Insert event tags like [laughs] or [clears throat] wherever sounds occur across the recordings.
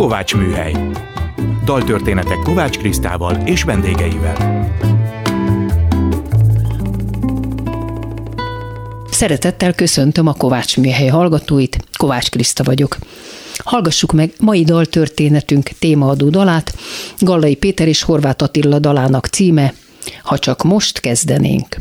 Kovács Műhely. Daltörténetek Kovács Krisztával és vendégeivel. Szeretettel köszöntöm a Kovács Műhely hallgatóit, Kovács Kriszta vagyok. Hallgassuk meg mai daltörténetünk témaadó dalát, Gallai Péter és Horváth Attila dalának címe Ha csak most kezdenénk.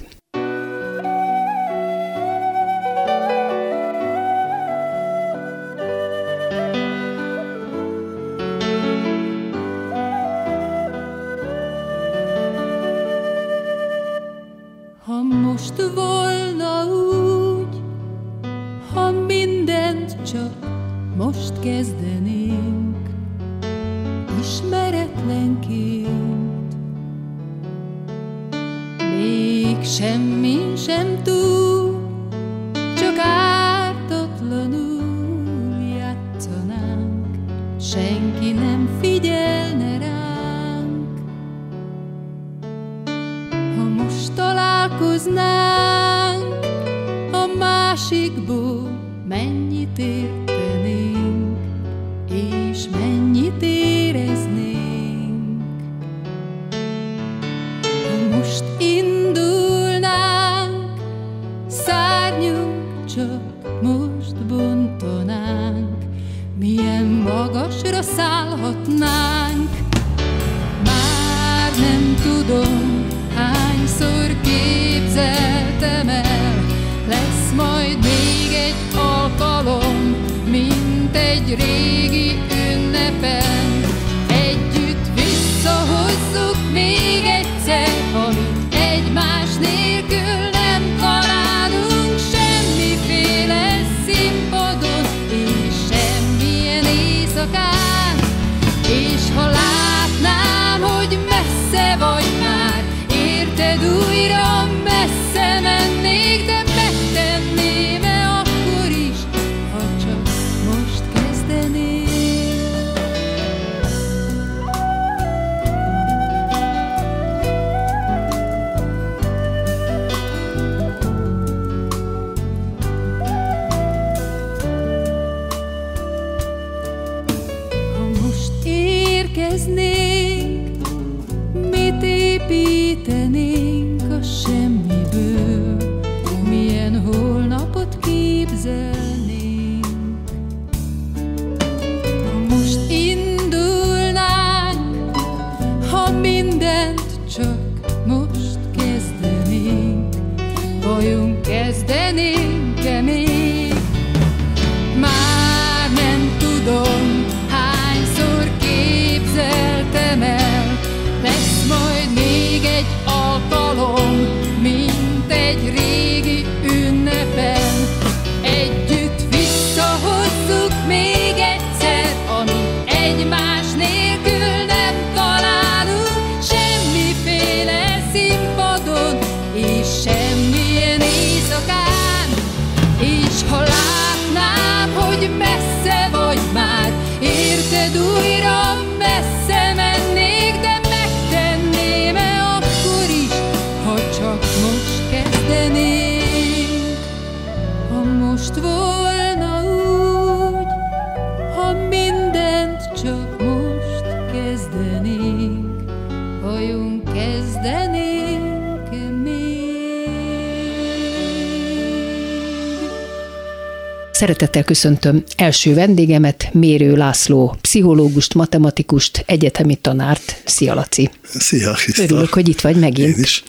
Szeretettel köszöntöm első vendégemet, Mérő László, pszichológust, matematikust, egyetemi tanárt. Szia, Laci! Szia, Kriszta. Örülök, hogy itt vagy megint. Én is.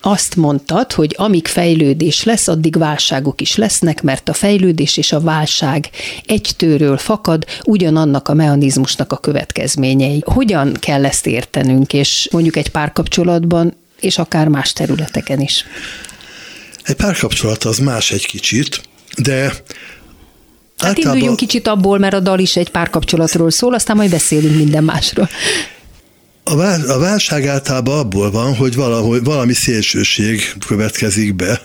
Azt mondtad, hogy amíg fejlődés lesz, addig válságok is lesznek, mert a fejlődés és a válság egy tőről fakad, ugyanannak a mechanizmusnak a következményei. Hogyan kell ezt értenünk, és mondjuk egy párkapcsolatban, és akár más területeken is? Egy párkapcsolat az más egy kicsit, de Hát általában... induljunk kicsit abból, mert a dal is egy párkapcsolatról szól, aztán majd beszélünk minden másról. A válság általában abból van, hogy valahogy, valami szélsőség következik be,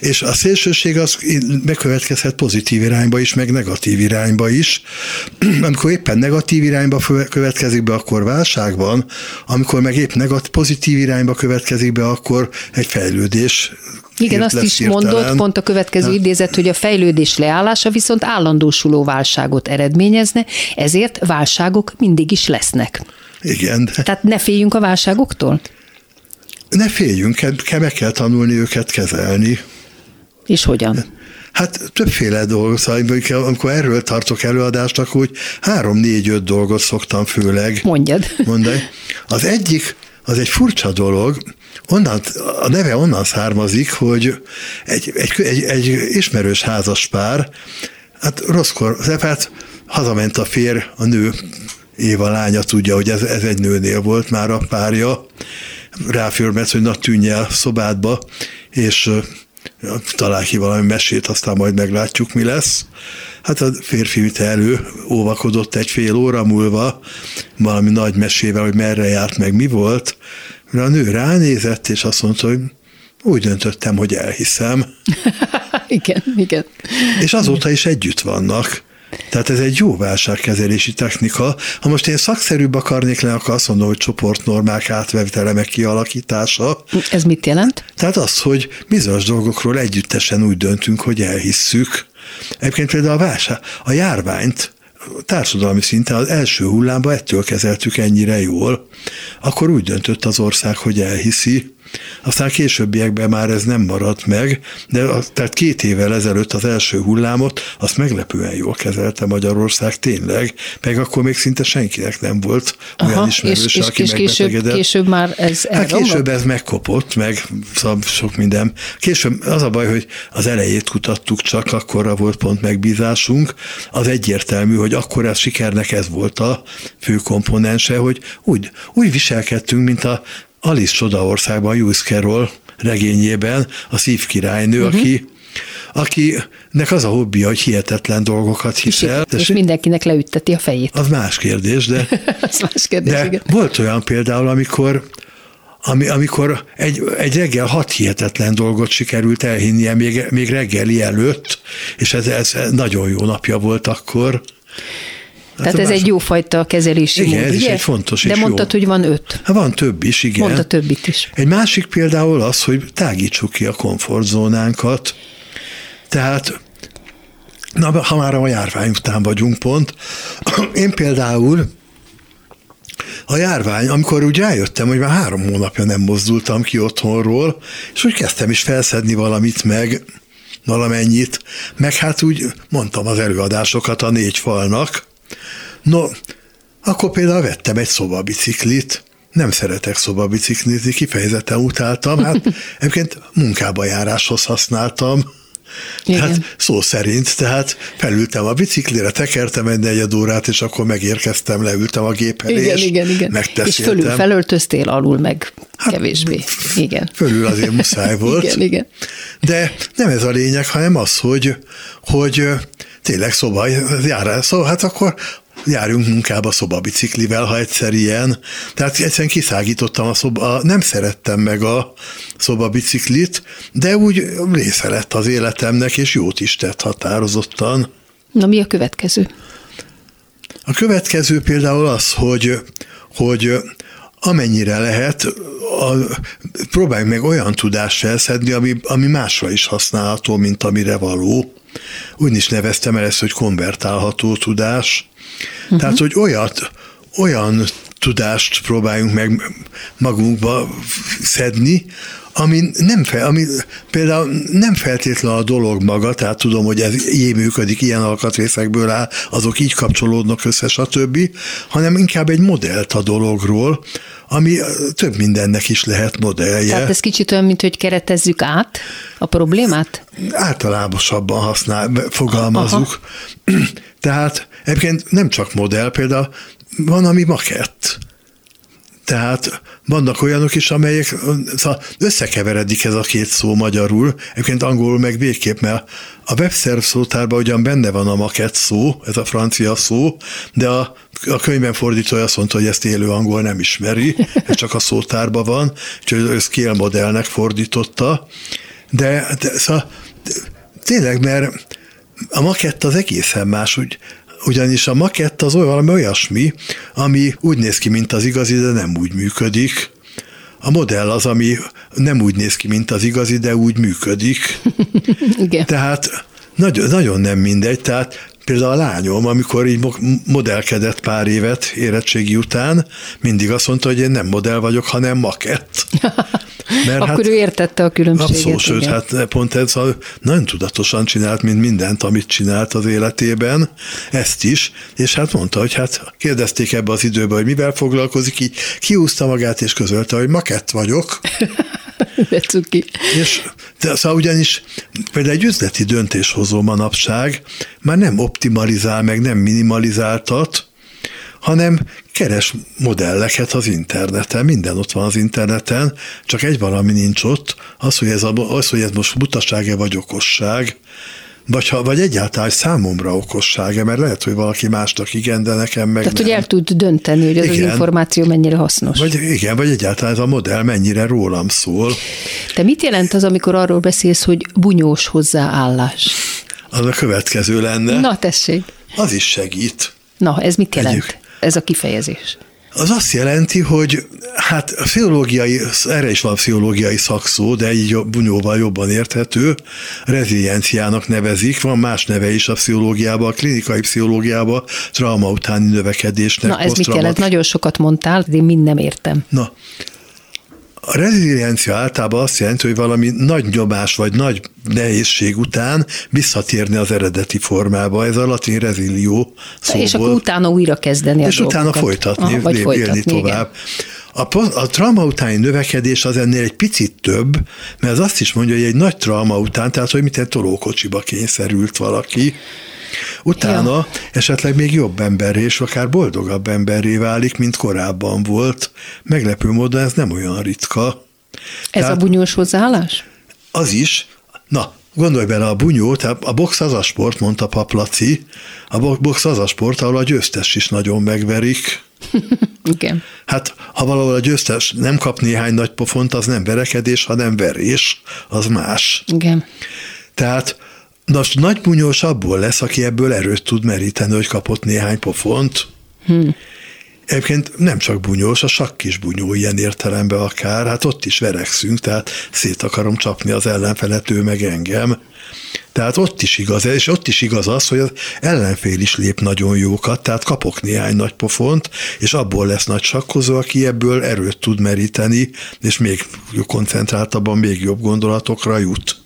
és a szélsőség az megkövetkezhet pozitív irányba is, meg negatív irányba is. [clears throat] Amikor éppen negatív irányba következik be, akkor válság van, amikor meg épp negatív, pozitív irányba következik be, akkor egy fejlődés Igen, azt is hirtelen. mondott, pont a következő idézet, hogy a fejlődés leállása viszont állandósuló válságot eredményezne, ezért válságok mindig is lesznek. Igen. Tehát ne féljünk a válságoktól? Ne féljünk, meg kell tanulni őket kezelni. És hogyan? Hát többféle dolgot, szóval amikor erről tartok előadást, akkor úgy három-négy-öt dolgot szoktam főleg Mondjad. mondani. Az egyik, az egy furcsa dolog, onnan, a neve onnan származik, hogy egy, egy, egy, egy ismerős házas pár, hát rosszkor, hát hazament a férj, a nő, Éva lánya tudja, hogy ez, ez egy nőnél volt már a párja, ráförmet, hogy na tűnj el szobádba, és talál ki valami mesét, aztán majd meglátjuk, mi lesz. Hát a férfi vitte elő, óvakodott egy fél óra múlva, valami nagy mesével, hogy merre járt, meg mi volt, mert a nő ránézett, és azt mondta, hogy úgy döntöttem, hogy elhiszem. [laughs] igen, igen. És azóta is együtt vannak. Tehát ez egy jó válságkezelési technika. Ha most én szakszerűbb akarnék lenni, akkor azt mondom, hogy csoportnormák átvevitele meg kialakítása. Ez mit jelent? Tehát az, hogy bizonyos dolgokról együttesen úgy döntünk, hogy elhisszük. Egyébként például a válság, a járványt társadalmi szinten az első hullámban ettől kezeltük ennyire jól, akkor úgy döntött az ország, hogy elhiszi, aztán későbbiekben már ez nem maradt meg, de a, tehát két évvel ezelőtt az első hullámot, azt meglepően jól kezelte Magyarország tényleg, meg akkor még szinte senkinek nem volt Aha, olyan ismerős, és, és, aki és később, később már ez Hát később ez megkopott, meg szóval sok minden. Később az a baj, hogy az elejét kutattuk csak, akkorra volt pont megbízásunk. Az egyértelmű, hogy akkor ez sikernek ez volt a fő komponense, hogy úgy, úgy viselkedtünk, mint a Alice Csodaországban Lewis Carroll regényében a szívkirálynő, uh-huh. aki akinek az a hobbija, hogy hihetetlen dolgokat hisel. És, és mindenkinek leütteti a fejét. Az más kérdés, de, [laughs] az más kérdés, de igen. volt olyan például, amikor ami, amikor egy, egy reggel hat hihetetlen dolgot sikerült elhinnie még, még reggeli előtt, és ez, ez nagyon jó napja volt akkor. Hát Tehát ez más... egy jófajta kezelési igen, mód, ez ugye? is egy fontos De mondtad, jó. hogy van öt. Hát van több is, igen. Mondta többit is. Egy másik például az, hogy tágítsuk ki a komfortzónánkat. Tehát Na, ha már a járvány után vagyunk pont, [clears throat] én például a járvány, amikor úgy rájöttem, hogy már három hónapja nem mozdultam ki otthonról, és úgy kezdtem is felszedni valamit meg, valamennyit, meg hát úgy mondtam az előadásokat a négy falnak, No, akkor például vettem egy szobabiciklit, nem szeretek szobabiciklizni, kifejezetten utáltam, hát [laughs] egyébként munkába járáshoz használtam, igen. Tehát szó szerint, tehát felültem a biciklire, tekertem egy negyed órát, és akkor megérkeztem, leültem a gép elé, igen, és igen, igen. És fölül felöltöztél, alul meg hát, kevésbé. Igen. Fölül azért muszáj [laughs] volt. igen, igen. De nem ez a lényeg, hanem az, hogy, hogy tényleg szoba járás, szóval hát akkor járjunk munkába szobabiciklivel, ha egyszer ilyen. Tehát egyszerűen kiszágítottam a szoba, nem szerettem meg a szobabiciklit, de úgy része lett az életemnek, és jót is tett határozottan. Na mi a következő? A következő például az, hogy, hogy amennyire lehet, a, próbáljunk meg olyan tudást felszedni, ami, ami másra is használható, mint amire való. Úgy is neveztem el ezt, hogy konvertálható tudás. Uh-huh. Tehát, hogy olyat, olyan tudást próbáljunk meg magunkba szedni, ami, nem fel, ami például nem feltétlen a dolog maga, tehát tudom, hogy ez így működik, ilyen alkatrészekből áll, azok így kapcsolódnak össze, stb., hanem inkább egy modellt a dologról, ami több mindennek is lehet modellje. Tehát ez kicsit olyan, mint hogy keretezzük át a problémát? Általánosabban használ, fogalmazunk. [clears throat] Tehát egyébként nem csak modell, például van, ami makett. Tehát vannak olyanok is, amelyek szóval összekeveredik ez a két szó magyarul, egyébként angolul meg végképp, mert a webszerv szótárban ugyan benne van a makett szó, ez a francia szó, de a, a könyvben fordítója azt mondta, hogy ezt élő angol nem ismeri, ez csak a szótárban van, úgyhogy ő scale modellnek fordította, de, de szóval, tényleg, mert a makett az egészen más, úgy ugyanis a makett az olyan, valami olyasmi, ami úgy néz ki, mint az igazi, de nem úgy működik. a modell az, ami nem úgy néz ki, mint az igazi, de úgy működik. [laughs] Igen. Tehát nagyon, nagyon nem mindegy, tehát Például a lányom, amikor így modellkedett pár évet érettségi után, mindig azt mondta, hogy én nem modell vagyok, hanem makett. [laughs] Mert Akkor hát, ő értette a különbséget. Abszolút, sőt, hát pont ez a, nagyon tudatosan csinált, mint mindent, amit csinált az életében, ezt is, és hát mondta, hogy hát kérdezték ebbe az időben, hogy mivel foglalkozik, így kiúzta magát, és közölte, hogy makett vagyok. [laughs] De cuki. És de, szóval ugyanis például egy üzleti döntéshozó manapság már nem optimalizál, meg nem minimalizáltat, hanem keres modelleket az interneten, minden ott van az interneten, csak egy valami nincs ott, az, hogy ez, a, az, hogy ez most butaság-e vagy okosság, vagy, ha, vagy egyáltalán számomra okossága, mert lehet, hogy valaki másnak igen, de nekem meg Tehát, nem. hogy el tud dönteni, hogy az, igen. az információ mennyire hasznos. Vagy igen, vagy egyáltalán ez a modell mennyire rólam szól. Te mit jelent az, amikor arról beszélsz, hogy bunyós hozzáállás? Az a következő lenne. Na, tessék. Az is segít. Na, ez mit jelent? Együk. Ez a kifejezés. Az azt jelenti, hogy hát a pszichológiai, erre is van pszichológiai szakszó, de így bunyóval jobban érthető, rezilienciának nevezik, van más neve is a pszichológiában, a klinikai pszichológiában, trauma utáni növekedésnek. Na ez mit jelent? Nagyon sokat mondtál, de én mind nem értem. Na, a reziliencia általában azt jelenti, hogy valami nagy nyomás vagy nagy nehézség után visszatérni az eredeti formába. Ez a latin rezilió szóból. És akkor utána újra kezdeni És utána folytatni, Aha, vagy élni folytatni, tovább. A, a trauma utáni növekedés az ennél egy picit több, mert az azt is mondja, hogy egy nagy trauma után, tehát hogy egy tolókocsiba kényszerült valaki, Utána ja. esetleg még jobb emberré, és akár boldogabb emberré válik, mint korábban volt. Meglepő módon ez nem olyan ritka. Ez Tehát, a bunyós hozzáállás? Az is. Na, Gondolj bele, a bunyó, tehát a box az a sport, mondta Paplaci, a box az a sport, ahol a győztes is nagyon megverik. [laughs] Igen. Hát, ha valahol a győztes nem kap néhány nagy pofont, az nem verekedés, hanem verés, az más. Igen. Tehát Na most nagy bunyós abból lesz, aki ebből erőt tud meríteni, hogy kapott néhány pofont. Hmm. Egyébként nem csak bunyós, a sakk is bunyó ilyen értelemben akár, hát ott is verekszünk, tehát szét akarom csapni az ellenfelet, ő meg engem. Tehát ott is igaz, és ott is igaz az, hogy az ellenfél is lép nagyon jókat, tehát kapok néhány nagy pofont, és abból lesz nagy sakkozó, aki ebből erőt tud meríteni, és még koncentráltabban még jobb gondolatokra jut.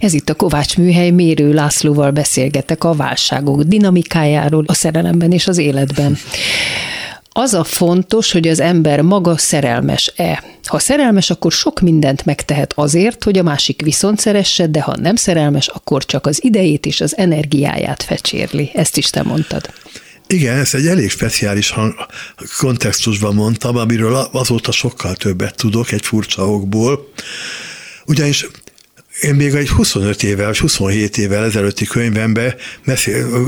Ez itt a Kovács Műhely Mérő Lászlóval beszélgetek a válságok dinamikájáról a szerelemben és az életben. Az a fontos, hogy az ember maga szerelmes-e. Ha szerelmes, akkor sok mindent megtehet azért, hogy a másik viszont szeresse, de ha nem szerelmes, akkor csak az idejét és az energiáját fecsérli. Ezt is te mondtad. Igen, ezt egy elég speciális hang, kontextusban mondtam, amiről azóta sokkal többet tudok egy furcsa okból. Ugyanis én még egy 25 évvel, vagy 27 évvel ezelőtti könyvemben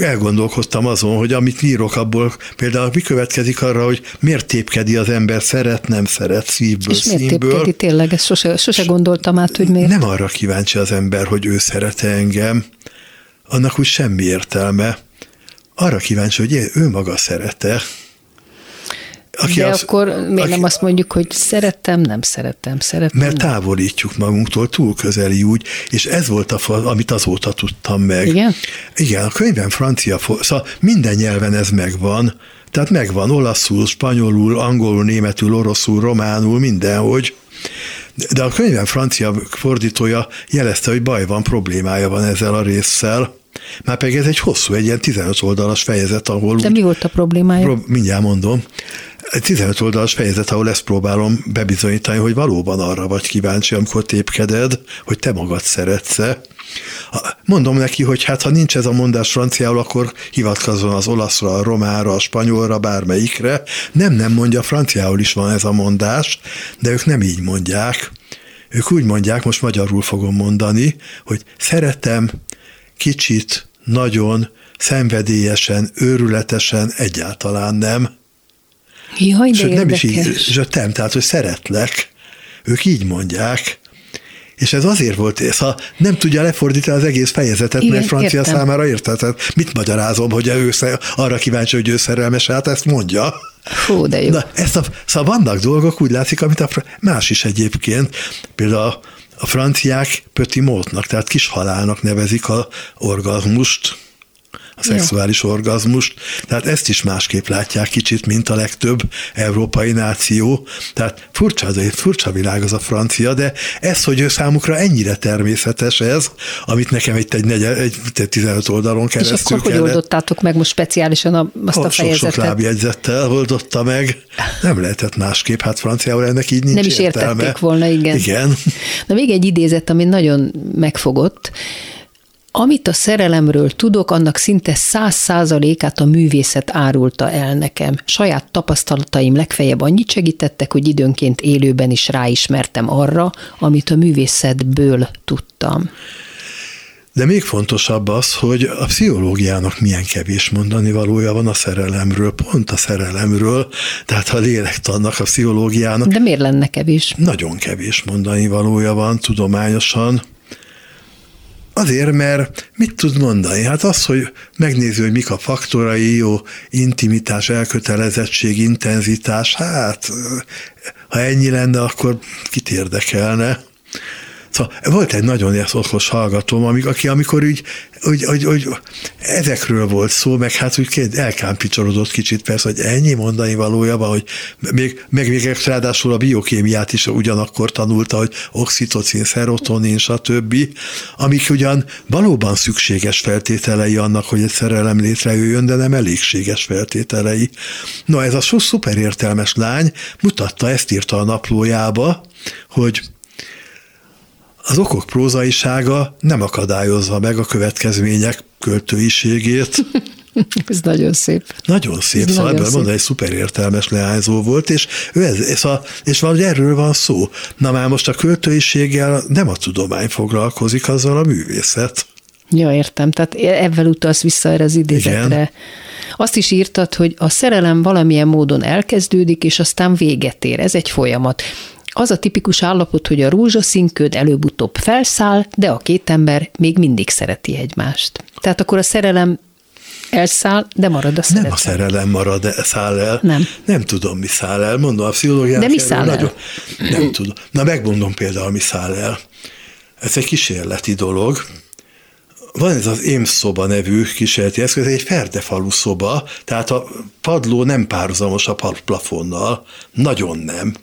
elgondolkoztam azon, hogy amit írok abból, például mi következik arra, hogy miért tépkedi az ember, szeret, nem szeret, szívből, És miért színből. tépkedi tényleg? Ezt sose, sose gondoltam át, hogy miért. Nem arra kíváncsi az ember, hogy ő szeret engem, annak úgy semmi értelme. Arra kíváncsi, hogy ő maga szerete. Aki De az, akkor miért aki, nem azt mondjuk, hogy szerettem, nem szerettem, szerettem. Mert távolítjuk magunktól, túl közeli úgy, és ez volt, a, amit azóta tudtam meg. Igen? Igen, a könyvem francia, szóval minden nyelven ez megvan, tehát megvan olaszul, spanyolul, angolul, németül, oroszul, románul, mindenhogy. De a könyvem francia fordítója jelezte, hogy baj van, problémája van ezzel a résszel. Már pedig ez egy hosszú, egy ilyen 15 oldalas fejezet, ahol... De mi volt a problémája? Pro, mindjárt mondom. Egy 15 oldalas fejezet, ahol ezt próbálom bebizonyítani, hogy valóban arra vagy kíváncsi, amikor tépkeded, hogy te magad szeretsz-e. Mondom neki, hogy hát ha nincs ez a mondás franciául, akkor hivatkozzon az olaszra, a romára, a spanyolra, bármelyikre. Nem, nem mondja, franciául is van ez a mondás, de ők nem így mondják. Ők úgy mondják, most magyarul fogom mondani, hogy szeretem kicsit, nagyon, szenvedélyesen, őrületesen, egyáltalán nem. Jaj, de Sőt, nem is így, zsötem, tehát, hogy szeretlek. Ők így mondják. És ez azért volt, ez, ha nem tudja lefordítani az egész fejezetet, Igen, mert francia értem. számára érted. Mit magyarázom, hogy ő arra kíváncsi, hogy ő szerelmes, hát ezt mondja. Hú, de jó. Na, ezt a, szóval vannak dolgok, úgy látszik, amit a más is egyébként. Például a, a franciák pöti mótnak, tehát kis halálnak nevezik a orgazmust, a szexuális ja. orgazmust. Tehát ezt is másképp látják kicsit, mint a legtöbb európai náció. Tehát furcsa, az furcsa világ az a francia, de ez, hogy ő számukra ennyire természetes ez, amit nekem itt egy, negy, egy, egy 15 oldalon keresztül És akkor kellett. hogy oldottátok meg most speciálisan a, azt a fejezetet? Sok, sok lábjegyzettel oldotta meg. Nem lehetett másképp, hát franciául ennek így nincs Nem is értelme. értették volna, igen. Igen. Na még egy idézet, ami nagyon megfogott. Amit a szerelemről tudok, annak szinte száz százalékát a művészet árulta el nekem. Saját tapasztalataim legfeljebb annyit segítettek, hogy időnként élőben is ráismertem arra, amit a művészetből tudtam. De még fontosabb az, hogy a pszichológiának milyen kevés mondani valója van a szerelemről, pont a szerelemről, tehát a lélektannak, a pszichológiának. De miért lenne kevés? Nagyon kevés mondani valója van tudományosan. Azért, mert mit tud mondani? Hát az, hogy megnézi, hogy mik a faktorai, jó intimitás, elkötelezettség, intenzitás, hát ha ennyi lenne, akkor kit érdekelne? Szóval volt egy nagyon okos hallgatóm, aki amikor úgy, úgy, úgy, úgy, ezekről volt szó, meg hát úgy elkámpicsorodott kicsit persze, hogy ennyi mondani valója van, hogy még, meg még ráadásul a biokémiát is ugyanakkor tanulta, hogy oxitocin, szerotonin, stb., amik ugyan valóban szükséges feltételei annak, hogy egy szerelem létrejöjjön, de nem elégséges feltételei. No, ez a szuper értelmes lány mutatta, ezt írta a naplójába, hogy az okok prózaisága nem akadályozza meg a következmények költőiségét. [laughs] Ez nagyon szép. Nagyon szép, ez szóval ebből mondani, egy szuper értelmes leányzó volt, és, ő ez, és, a, és valahogy erről van szó. Na már most a költőiséggel nem a tudomány foglalkozik, azzal a művészet. Ja, értem. Tehát ebben utalsz vissza erre az idézetre. Igen. Azt is írtad, hogy a szerelem valamilyen módon elkezdődik, és aztán véget ér. Ez egy folyamat az a tipikus állapot, hogy a rózsaszínköd előbb-utóbb felszáll, de a két ember még mindig szereti egymást. Tehát akkor a szerelem elszáll, de marad a szerelem. Nem a szerelem marad, de száll el. Nem. Nem tudom, mi száll el. Mondom, a pszichológiának... De mi száll el? Nagyon, nem tudom. Na, megmondom például, mi száll el. Ez egy kísérleti dolog. Van ez az Émsz szoba nevű kísérleti eszköz, egy ferdefalu szoba, tehát a padló nem párhuzamos a plafonnal. Nagyon nem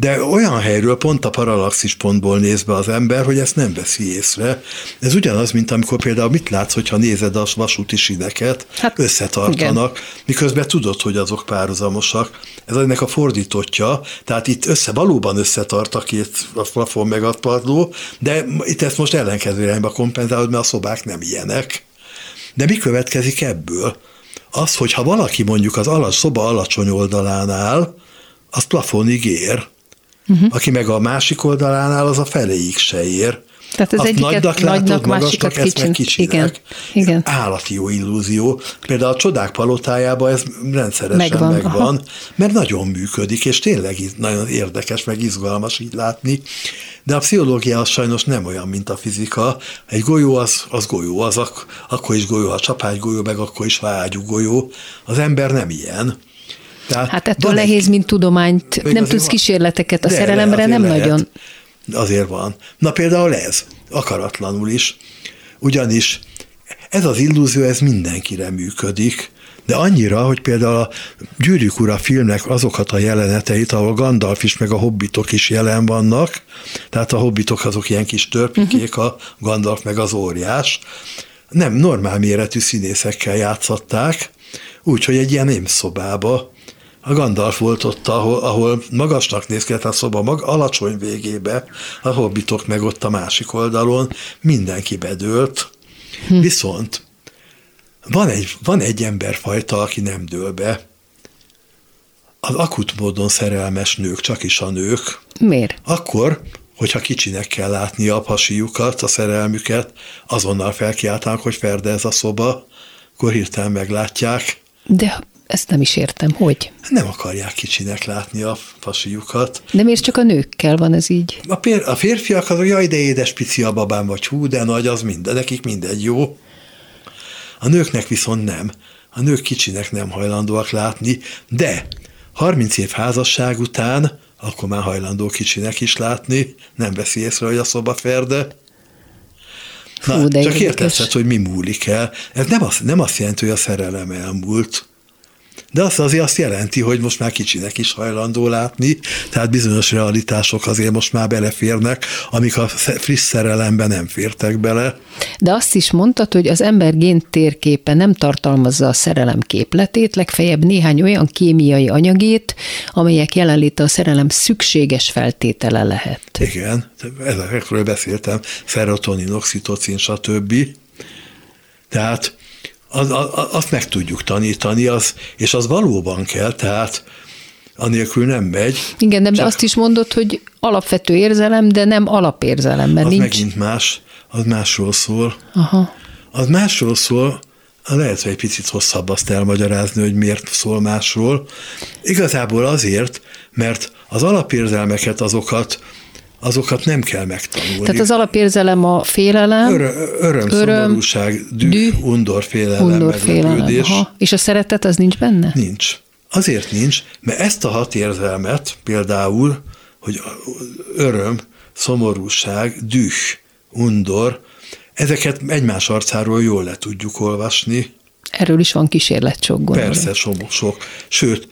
de olyan helyről, pont a paralaxis pontból néz be az ember, hogy ezt nem veszi észre. Ez ugyanaz, mint amikor például mit látsz, hogyha nézed a vasúti sineket, hát, összetartanak, igen. miközben tudod, hogy azok párhuzamosak. Ez ennek a fordítottja, tehát itt össze, valóban összetart a két a plafon meg a padló, de itt ezt most ellenkező irányba kompenzálod, mert a szobák nem ilyenek. De mi következik ebből? Az, hogy ha valaki mondjuk az alacs, szoba alacsony oldalán áll, az plafonig ér uh-huh. aki meg a másik oldalánál az a feléig se ér. Tehát ez egyiket nagynak, látod, nagynak magasnak, ezt meg kicsinek. Igen, igen. Állati jó illúzió. Például a csodák palotájában ez rendszeresen megvan, megvan aha. mert nagyon működik, és tényleg nagyon érdekes, meg izgalmas így látni. De a pszichológia az sajnos nem olyan, mint a fizika. Egy golyó az, az golyó, az ak- akkor is golyó, a csapágy golyó, meg akkor is ágyú golyó. Az ember nem ilyen. Tehát hát ettől nehéz, egy... mint tudományt, Még nem tudsz van. kísérleteket a de, szerelemre, nem lehet. nagyon. Azért van. Na például ez, akaratlanul is. Ugyanis ez az illúzió, ez mindenkire működik, de annyira, hogy például a Gyűrűk Ura filmnek azokat a jeleneteit, ahol Gandalf is, meg a hobbitok is jelen vannak, tehát a hobbitok azok ilyen kis törpikék, a Gandalf meg az óriás, nem normál méretű színészekkel játszották, úgyhogy egy ilyen szobába a Gandalf volt ott, ahol, ahol magasnak néz ki, a szoba mag, alacsony végébe, a hobbitok meg ott a másik oldalon, mindenki bedőlt. Hm. Viszont van egy, van egy emberfajta, aki nem dől be. Az akut módon szerelmes nők, csak is a nők. Miért? Akkor, hogyha kicsinek kell látni a pasiukat, a szerelmüket, azonnal felkiáltanak, hogy Ferde ez a szoba, akkor hirtelen meglátják. De Ezt nem is értem. Hogy? Nem akarják kicsinek látni a pasiukat. De miért csak a nőkkel van ez így? A, pér, a férfiak azok, jaj, de édes pici a babám, vagy hú, de nagy, az minden, nekik mindegy jó. A nőknek viszont nem. A nők kicsinek nem hajlandóak látni, de 30 év házasság után akkor már hajlandó kicsinek is látni, nem veszi észre, hogy a szoba ferde. Na, Fú, de csak érteszed, hogy mi múlik el. Ez nem azt, nem azt jelenti, hogy a szerelem elmúlt. De azt azért azt jelenti, hogy most már kicsinek is hajlandó látni, tehát bizonyos realitások azért most már beleférnek, amik a friss szerelemben nem fértek bele. De azt is mondtad, hogy az ember gént térképe nem tartalmazza a szerelem képletét, legfeljebb néhány olyan kémiai anyagét, amelyek jelenléte a szerelem szükséges feltétele lehet. Igen, ezekről beszéltem, serotonin, oxitocin, stb. Tehát az, az, azt meg tudjuk tanítani, az, és az valóban kell, tehát anélkül nem megy. Igen, de azt is mondod, hogy alapvető érzelem, de nem alapérzelem, mert az nincs... megint más, az másról szól. Aha. Az másról szól, lehet, hogy egy picit hosszabb azt elmagyarázni, hogy miért szól másról. Igazából azért, mert az alapérzelmeket azokat azokat nem kell megtanulni. Tehát az alapérzelem a félelem, Örö, öröm, öröm szomorúság, düh, düh undor, félelem, undor, félelem aha. És a szeretet az nincs benne? Nincs. Azért nincs, mert ezt a hat érzelmet például, hogy öröm, szomorúság, düh, undor, ezeket egymás arcáról jól le tudjuk olvasni. Erről is van kísérlet sok gondolom. Persze, sok, sok. Sőt,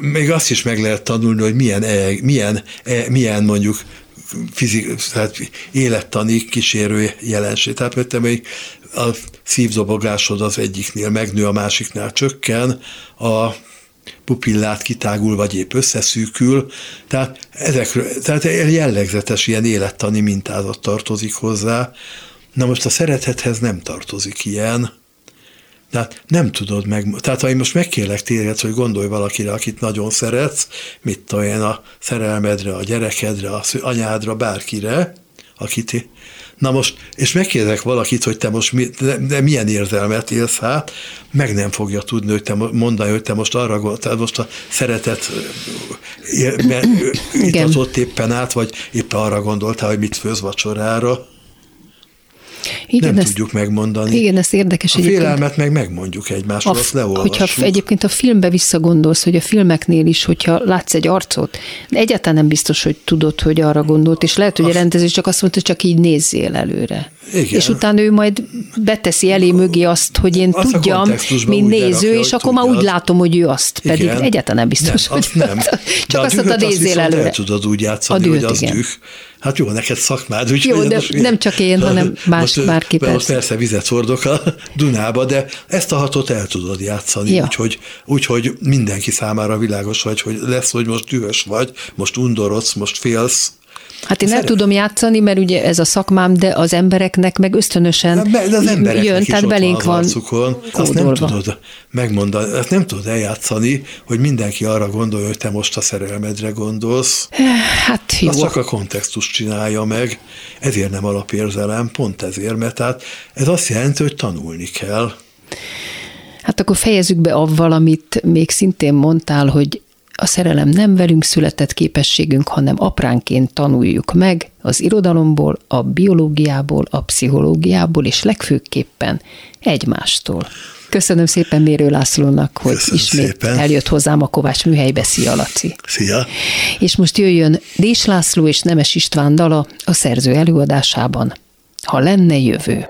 még azt is meg lehet tanulni, hogy milyen, e, milyen, e, milyen mondjuk fizik, tehát élettani kísérő jelenség. Tehát mert még a szívdobogásod az egyiknél megnő, a másiknál csökken, a pupillát kitágul, vagy épp összeszűkül. Tehát, ezekről, tehát jellegzetes ilyen élettani mintázat tartozik hozzá. Na most a szeretethez nem tartozik ilyen, tehát nem tudod meg, tehát ha én most megkérlek téged, hogy gondolj valakire, akit nagyon szeretsz, mit tudom a szerelmedre, a gyerekedre, a anyádra, bárkire, akit Na most, és megkérdezek valakit, hogy te most mi, de, de milyen érzelmet élsz hát, meg nem fogja tudni, hogy te mondani, hogy te most arra gondoltál, most a szeretet itatott éppen át, vagy éppen arra gondoltál, hogy mit főz vacsorára. Igen, nem ezt, tudjuk megmondani. Igen, ez érdekes A félelmet meg megmondjuk egymásról, azt leolvassuk. Hogyha egyébként a filmbe visszagondolsz, hogy a filmeknél is, hogyha látsz egy arcot, egyáltalán nem biztos, hogy tudod, hogy arra gondolt, és lehet, hogy azt, a rendező csak azt mondta, hogy csak így nézzél előre. Igen. És utána ő majd beteszi elé mögé azt, hogy én azt tudjam, mint néző, rakja, és akkor már úgy látom, hogy ő azt, pedig igen. egyáltalán nem biztos, nem, hogy azt nem. [laughs] csak azt mondta, nézzél előre. tudod úgy játszani, a dühöt, hogy az igen. düh, Hát jó, neked szakmád, úgy Jó, de most, nem csak én, hanem más most, bárki persze. Most persze vizet hordok a [laughs] Dunába, de ezt a hatot el tudod játszani, ja. úgyhogy, úgyhogy mindenki számára világos vagy, hogy lesz, hogy most dühös vagy, most undorodsz, most félsz, Hát én el tudom játszani, mert ugye ez a szakmám, de az embereknek meg ösztönösen de az jön, tehát belénk van, arcukon, azt nem tudod megmondani, azt nem tudod eljátszani, hogy mindenki arra gondolja, hogy te most a szerelmedre gondolsz. Hát jó. Az csak a kontextus csinálja meg, ezért nem alapérzelem, pont ezért, mert tehát ez azt jelenti, hogy tanulni kell. Hát akkor fejezzük be avval, amit még szintén mondtál, hogy a szerelem nem velünk született képességünk, hanem apránként tanuljuk meg az irodalomból, a biológiából, a pszichológiából, és legfőképpen egymástól. Köszönöm szépen Mérő Lászlónak, hogy Köszönöm ismét szépen. eljött hozzám a Kovács műhelybe. Szia, Laci! Szia! És most jöjjön Dés László és Nemes István dala a szerző előadásában. Ha lenne jövő.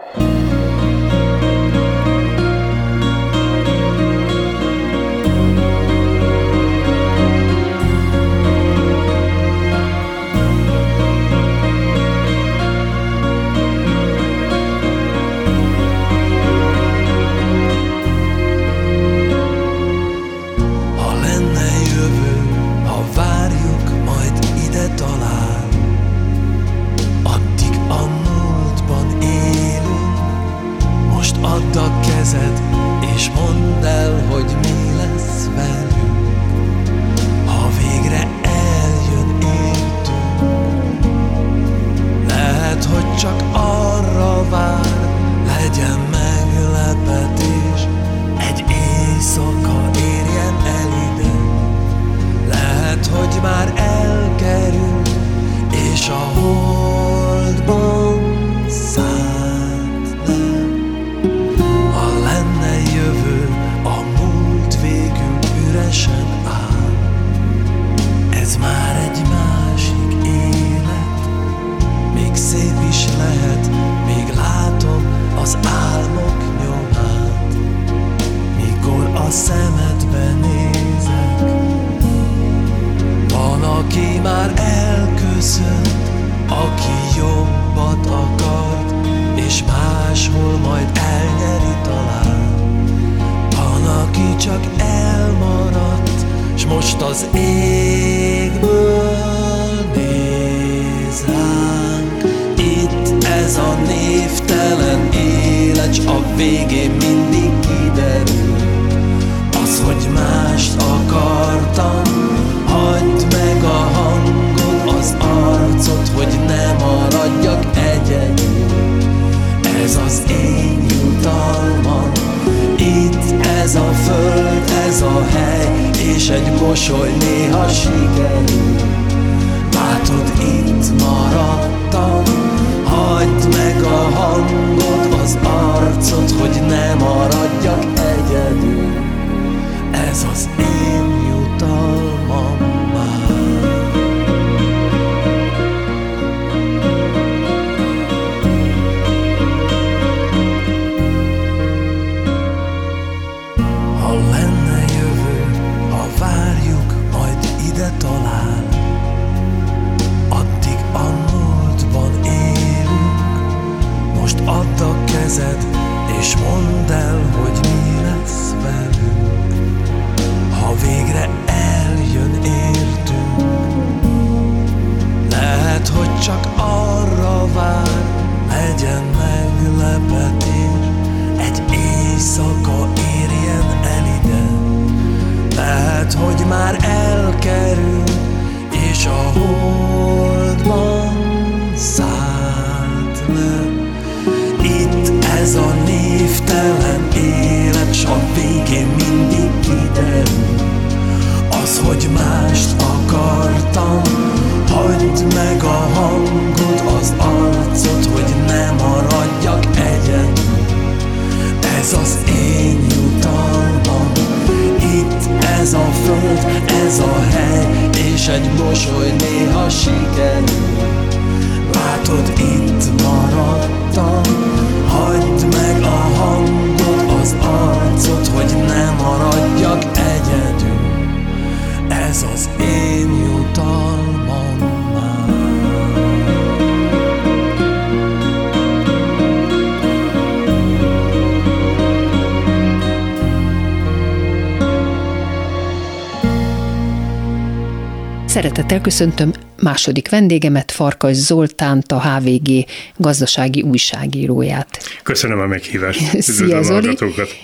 Köszöntöm második vendégemet, Farkas Zoltánt, a HVG gazdasági újságíróját. Köszönöm a meghívást. Szia Zoli,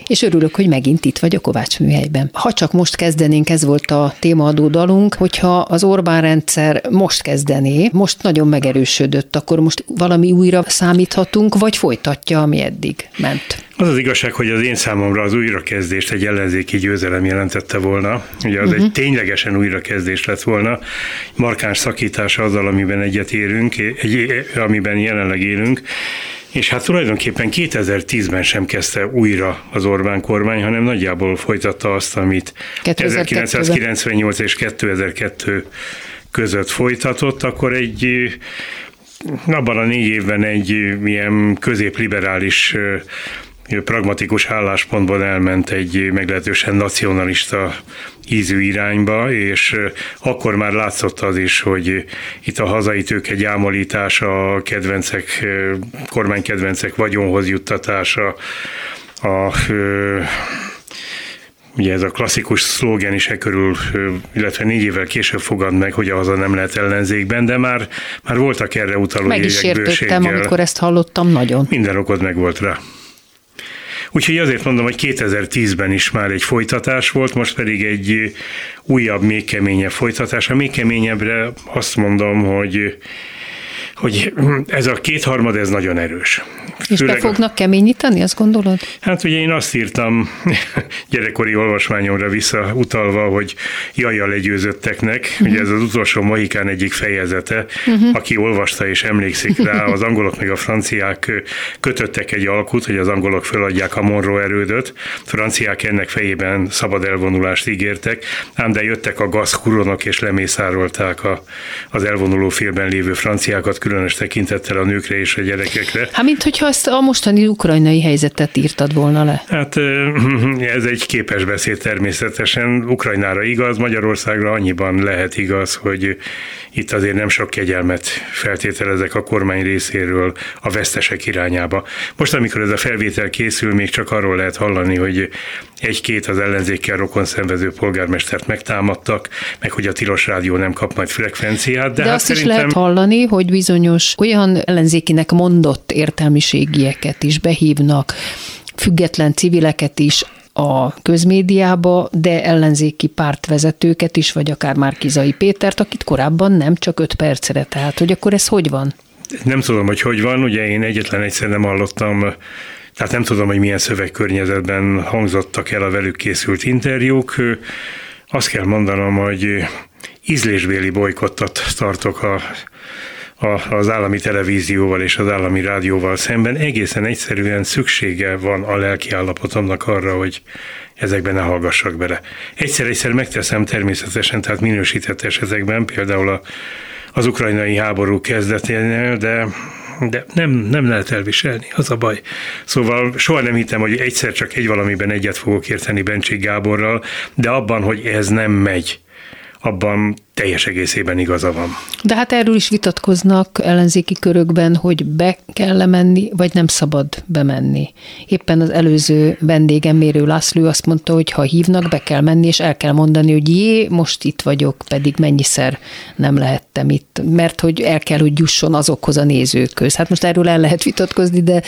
és örülök, hogy megint itt vagy a Kovács műhelyben. Ha csak most kezdenénk, ez volt a témaadó dalunk, hogyha az Orbán rendszer most kezdené, most nagyon megerősödött, akkor most valami újra számíthatunk, vagy folytatja, ami eddig ment? Az az igazság, hogy az én számomra az újrakezdést egy ellenzéki győzelem jelentette volna. Ugye az uh-huh. egy ténylegesen újrakezdés lett volna. Markáns szakítása azzal, amiben egyetérünk, egy, amiben jelenleg élünk. És hát tulajdonképpen 2010-ben sem kezdte újra az Orbán kormány, hanem nagyjából folytatta azt, amit 1998 és 2002 között folytatott, akkor egy abban a négy évben egy ilyen középliberális pragmatikus álláspontból elment egy meglehetősen nacionalista ízű irányba, és akkor már látszott az is, hogy itt a hazai tőke gyámolítása, a kedvencek, kormánykedvencek vagyonhoz juttatása, a Ugye ez a klasszikus szlógen is e körül, illetve négy évvel később fogad meg, hogy a haza nem lehet ellenzékben, de már, már voltak erre utaló Meg is értettem, amikor ezt hallottam nagyon. Minden okod meg volt rá. Úgyhogy azért mondom, hogy 2010-ben is már egy folytatás volt, most pedig egy újabb, még keményebb folytatás. A még keményebbre azt mondom, hogy hogy ez a kétharmad, ez nagyon erős. És Főleg be fognak keményíteni, azt gondolod? Hát ugye én azt írtam [laughs] gyerekkori olvasmányomra visszautalva, hogy jajjal legyőzötteknek, uh-huh. ugye ez az utolsó Mohikán egyik fejezete, uh-huh. aki olvasta és emlékszik rá, [laughs] az angolok meg a franciák kötöttek egy alkut, hogy az angolok föladják a Monroe erődöt, franciák ennek fejében szabad elvonulást ígértek, ám de jöttek a gazkuronok és lemészárolták a, az elvonuló félben lévő franciákat, különös tekintettel a nőkre és a gyerekekre. Hát, mint hogyha azt a mostani ukrajnai helyzetet írtad volna le. Hát [clears throat] ez egy képes beszéd természetesen. Ukrajnára igaz, Magyarországra annyiban lehet igaz, hogy itt azért nem sok kegyelmet feltételezek a kormány részéről a vesztesek irányába. Most, amikor ez a felvétel készül, még csak arról lehet hallani, hogy egy-két az ellenzékkel rokon szenvező polgármestert megtámadtak, meg hogy a tilos rádió nem kap majd frekvenciát. De, de hát azt szerintem... is lehet hallani, hogy bizonyos olyan ellenzékinek mondott értelmiségieket is behívnak, független civileket is, a közmédiába, de ellenzéki pártvezetőket is, vagy akár már Kizai Pétert, akit korábban nem, csak öt percre. Tehát, hogy akkor ez hogy van? Nem tudom, hogy hogy van, ugye én egyetlen egyszer nem hallottam tehát nem tudom, hogy milyen szövegkörnyezetben hangzottak el a velük készült interjúk. Azt kell mondanom, hogy ízlésbéli bolykottat tartok a az állami televízióval és az állami rádióval szemben egészen egyszerűen szüksége van a lelki állapotomnak arra, hogy ezekben ne hallgassak bele. Egyszer-egyszer megteszem természetesen, tehát minősített esetekben, például a, az ukrajnai háború kezdeténél, de de nem, nem lehet elviselni, az a baj. Szóval soha nem hittem, hogy egyszer csak egy valamiben egyet fogok érteni Bencsik Gáborral, de abban, hogy ez nem megy, abban teljes egészében igaza van. De hát erről is vitatkoznak ellenzéki körökben, hogy be kell menni, vagy nem szabad bemenni. Éppen az előző vendégem Mérő László azt mondta, hogy ha hívnak, be kell menni, és el kell mondani, hogy jé, most itt vagyok, pedig mennyiszer nem lehettem itt, mert hogy el kell, hogy jusson azokhoz a nézőkhöz. Hát most erről el lehet vitatkozni, de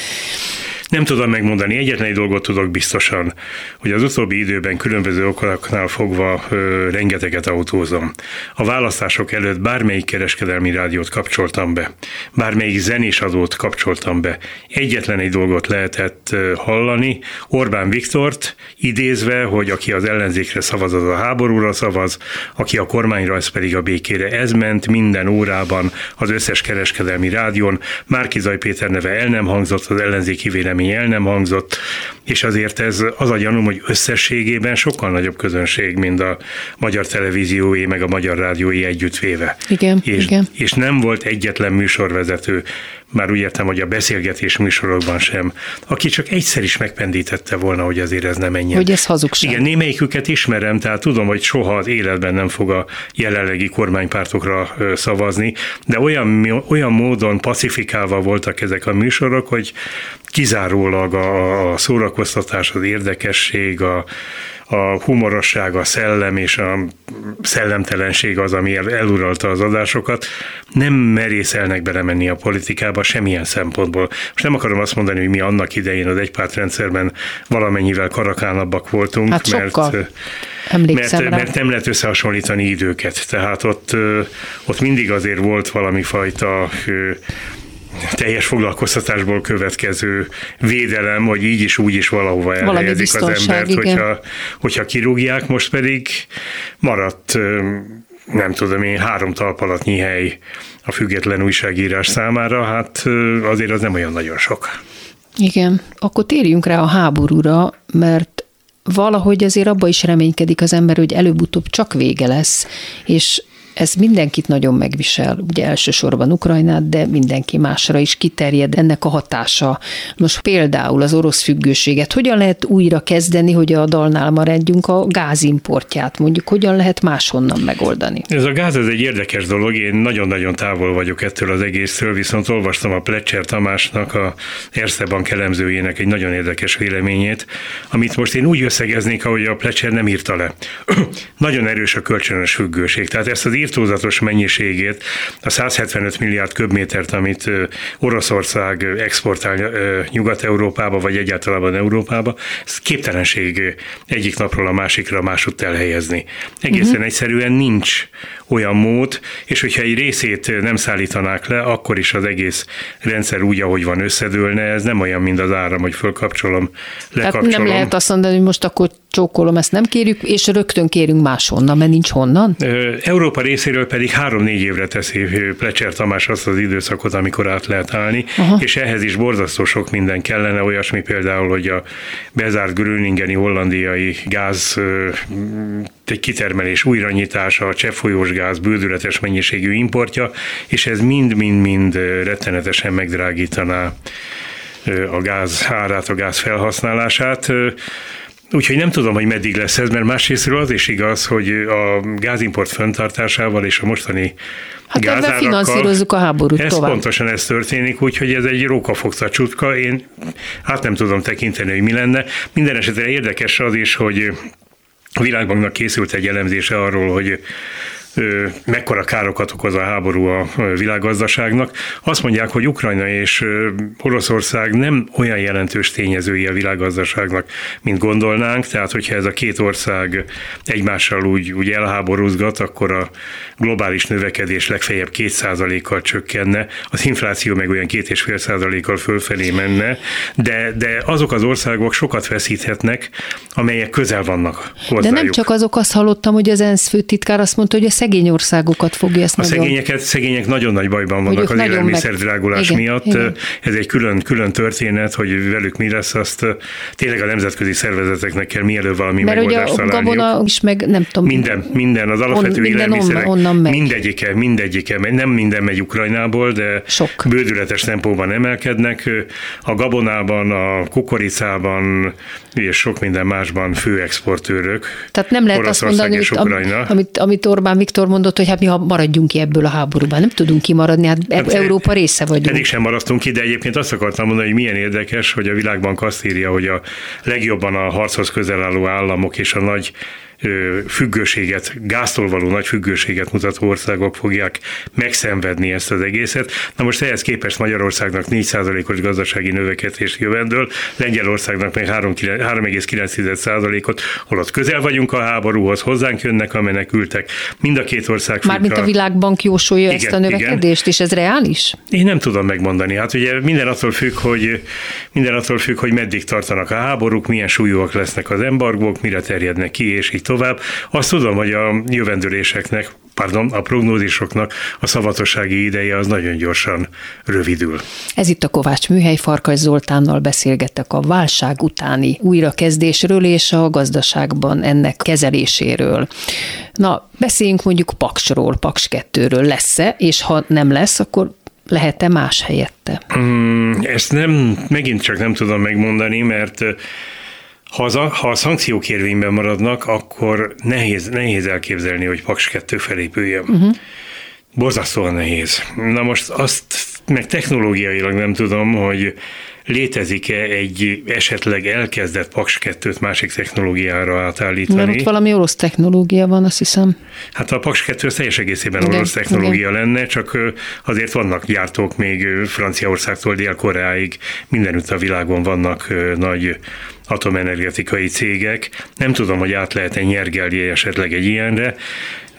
nem tudom megmondani, egyetlen egy dolgot tudok biztosan, hogy az utóbbi időben különböző okoknál fogva ö, rengeteget autózom. A választások előtt bármelyik kereskedelmi rádiót kapcsoltam be, bármelyik zenés adót kapcsoltam be. Egyetlen egy dolgot lehetett hallani, Orbán Viktort idézve, hogy aki az ellenzékre szavaz, az a háborúra szavaz, aki a kormányra, az pedig a békére. Ez ment minden órában az összes kereskedelmi rádión. Márkizaj Péter neve el nem hangzott, az ellenzéki vélemény el nem hangzott, és azért ez az a gyanúm, hogy összességében sokkal nagyobb közönség, mint a magyar televíziói, meg a magyar rádiói együttvéve. Igen, és, igen. és nem volt egyetlen műsorvezető, már úgy értem, hogy a beszélgetés műsorokban sem, aki csak egyszer is megpendítette volna, hogy azért ez nem menjen. Hogy ez hazugság. Igen, némelyiküket ismerem, tehát tudom, hogy soha az életben nem fog a jelenlegi kormánypártokra szavazni, de olyan, olyan módon pacifikálva voltak ezek a műsorok, hogy kizárólag a, a szórakoztatás, az érdekesség, a, a humorosság, a szellem és a szellemtelenség az, ami eluralta az adásokat, nem merészelnek belemenni a politikába semmilyen szempontból. Most nem akarom azt mondani, hogy mi annak idején az egypártrendszerben valamennyivel karakánabbak voltunk, hát mert, mert, mert nem lehet összehasonlítani időket. Tehát ott, ott mindig azért volt valami fajta teljes foglalkoztatásból következő védelem, hogy így is úgy is valahova elhelyezik az embert, igen. hogyha, hogyha kirúgják, most pedig maradt nem tudom én, három talp alattnyi hely a független újságírás számára, hát azért az nem olyan nagyon sok. Igen, akkor térjünk rá a háborúra, mert valahogy azért abba is reménykedik az ember, hogy előbb-utóbb csak vége lesz, és ez mindenkit nagyon megvisel, ugye elsősorban Ukrajnát, de mindenki másra is kiterjed ennek a hatása. Most például az orosz függőséget, hogyan lehet újra kezdeni, hogy a dalnál maradjunk a gázimportját, mondjuk hogyan lehet máshonnan megoldani? Ez a gáz ez egy érdekes dolog, én nagyon-nagyon távol vagyok ettől az egésztől, viszont olvastam a Plecser Tamásnak, a Erste Bank elemzőjének egy nagyon érdekes véleményét, amit most én úgy összegeznék, ahogy a Plecser nem írta le. [clears throat] nagyon erős a kölcsönös függőség, tehát ezt az írtózatos mennyiségét, a 175 milliárd köbmétert, amit Oroszország exportál Nyugat-Európába, vagy egyáltalán Európába, ez képtelenség egyik napról a másikra másutt elhelyezni. Egészen uh-huh. egyszerűen nincs olyan mód, és hogyha egy részét nem szállítanák le, akkor is az egész rendszer úgy, ahogy van, összedőlne. Ez nem olyan, mint az áram, hogy fölkapcsolom, lekapcsolom. Tehát nem lehet azt mondani, hogy most akkor csókolom, ezt nem kérjük, és rögtön kérünk máshonnan, mert nincs honnan? Európa részéről pedig három-négy évre teszi Plecser Tamás azt az időszakot, amikor át lehet állni, Aha. és ehhez is borzasztó sok minden kellene, olyasmi például, hogy a bezárt gröningeni hollandiai gáz egy kitermelés újranyitása, a cseppfolyós gáz bődületes mennyiségű importja, és ez mind-mind-mind rettenetesen megdrágítaná a gáz árát, a gáz felhasználását. Úgyhogy nem tudom, hogy meddig lesz ez, mert másrésztről az is igaz, hogy a gázimport föntartásával és a mostani Hát ebben finanszírozzuk a háborút ez tovább. pontosan ez történik, úgyhogy ez egy rókafogta csutka. Én hát nem tudom tekinteni, hogy mi lenne. Minden esetre érdekes az is, hogy a Világbanknak készült egy elemzése arról, hogy mekkora károkat okoz a háború a világgazdaságnak. Azt mondják, hogy Ukrajna és Oroszország nem olyan jelentős tényezői a világgazdaságnak, mint gondolnánk, tehát hogyha ez a két ország egymással úgy, úgy elháborúzgat, akkor a globális növekedés legfeljebb 2%-kal csökkenne, az infláció meg olyan 2,5%-kal fölfelé menne, de, de azok az országok sokat veszíthetnek, amelyek közel vannak hozzájuk. De nem csak azok, azt hallottam, hogy az ENSZ főtitkár azt mondta, hogy a szegény országokat fogja ezt A nagyon... szegényeket, szegények nagyon nagy bajban vannak az élelmiszerdrágulás meg... miatt. Igen. Ez egy külön, külön történet, hogy velük mi lesz, azt tényleg a nemzetközi szervezeteknek kell mielőbb valami Mert megoldást ugye a gabona is meg nem tudom. Minden, minden, az alapvető on, minden élelmiszerek. Onnan, onnan megy. Mindegyike, mindegyike, nem minden megy Ukrajnából, de Sok. bődületes tempóban emelkednek. A gabonában, a kukoricában és sok minden másban főexportőrök. Tehát nem lehet azt mondani, amit, amit, amit Orbán Viktor mondott, hogy hát mi ha maradjunk ki ebből a háborúban. Nem tudunk kimaradni, hát, hát Európa része vagyunk. Eddig sem maradtunk ki, de egyébként azt akartam mondani, hogy milyen érdekes, hogy a világban azt írja, hogy a legjobban a harchoz közel álló államok és a nagy függőséget, gáztól való nagy függőséget mutató országok fogják megszenvedni ezt az egészet. Na most ehhez képest Magyarországnak 4%-os gazdasági növekedést jövendől, Lengyelországnak meg 3,9%-ot, holott közel vagyunk a háborúhoz, hozzánk jönnek a menekültek. Mind a két ország Mármint a világbank jósolja igen, ezt a növekedést, igen. és ez reális? Én nem tudom megmondani. Hát ugye minden attól függ, hogy minden attól függ, hogy meddig tartanak a háborúk, milyen súlyúak lesznek az embargók, mire terjednek ki, és így tovább. Azt tudom, hogy a jövendőléseknek, pardon, a prognózisoknak a szavatossági ideje az nagyon gyorsan rövidül. Ez itt a Kovács Műhely Farkas Zoltánnal beszélgettek a válság utáni újrakezdésről és a gazdaságban ennek kezeléséről. Na, beszéljünk mondjuk Paksról, Paks 2-ről lesz-e, és ha nem lesz, akkor lehet-e más helyette? Mm, ezt nem, megint csak nem tudom megmondani, mert ha, az, ha a szankciók érvényben maradnak, akkor nehéz, nehéz elképzelni, hogy Paks 2 felépüljön. Uh-huh. Borzasztóan nehéz. Na most azt meg technológiailag nem tudom, hogy létezik-e egy esetleg elkezdett Paks 2-t másik technológiára átállítani. Mert ott valami orosz technológia van, azt hiszem. Hát a Paks 2 teljes egészében igen, orosz technológia igen. lenne, csak azért vannak gyártók még Franciaországtól Dél-Koreáig, mindenütt a világon vannak nagy atomenergetikai cégek. Nem tudom, hogy át lehet-e nyergelni esetleg egy ilyenre.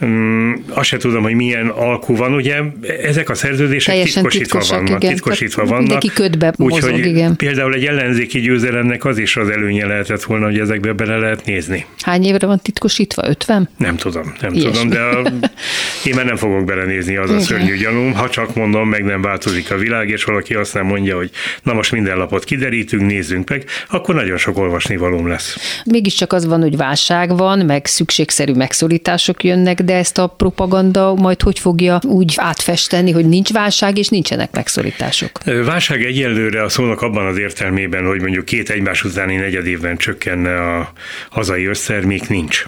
Um, azt se tudom, hogy milyen alkú van, ugye ezek a szerződések Teljesen titkosítva vannak. Igen. Titkosítva Tehát vannak. Mindenki ködbe mozog, igen. például egy ellenzéki győzelemnek az is az előnye lehetett volna, hogy ezekbe bele lehet nézni. Hány évre van titkosítva? 50? Nem tudom, nem Ilyesmi. tudom, de a, [laughs] én már nem fogok belenézni, az a szörnyű gyanúm. Ha csak mondom, meg nem változik a világ, és valaki azt nem mondja, hogy na most minden lapot kiderítünk, nézzünk meg, akkor nagyon sok olvasni valóm lesz. Mégiscsak az van, hogy válság van, meg szükségszerű megszorítások jönnek, de ezt a propaganda majd hogy fogja úgy átfesteni, hogy nincs válság és nincsenek megszorítások? Válság egyelőre a szónak abban az értelmében, hogy mondjuk két egymás utáni negyed évben csökkenne a hazai össztermék, nincs.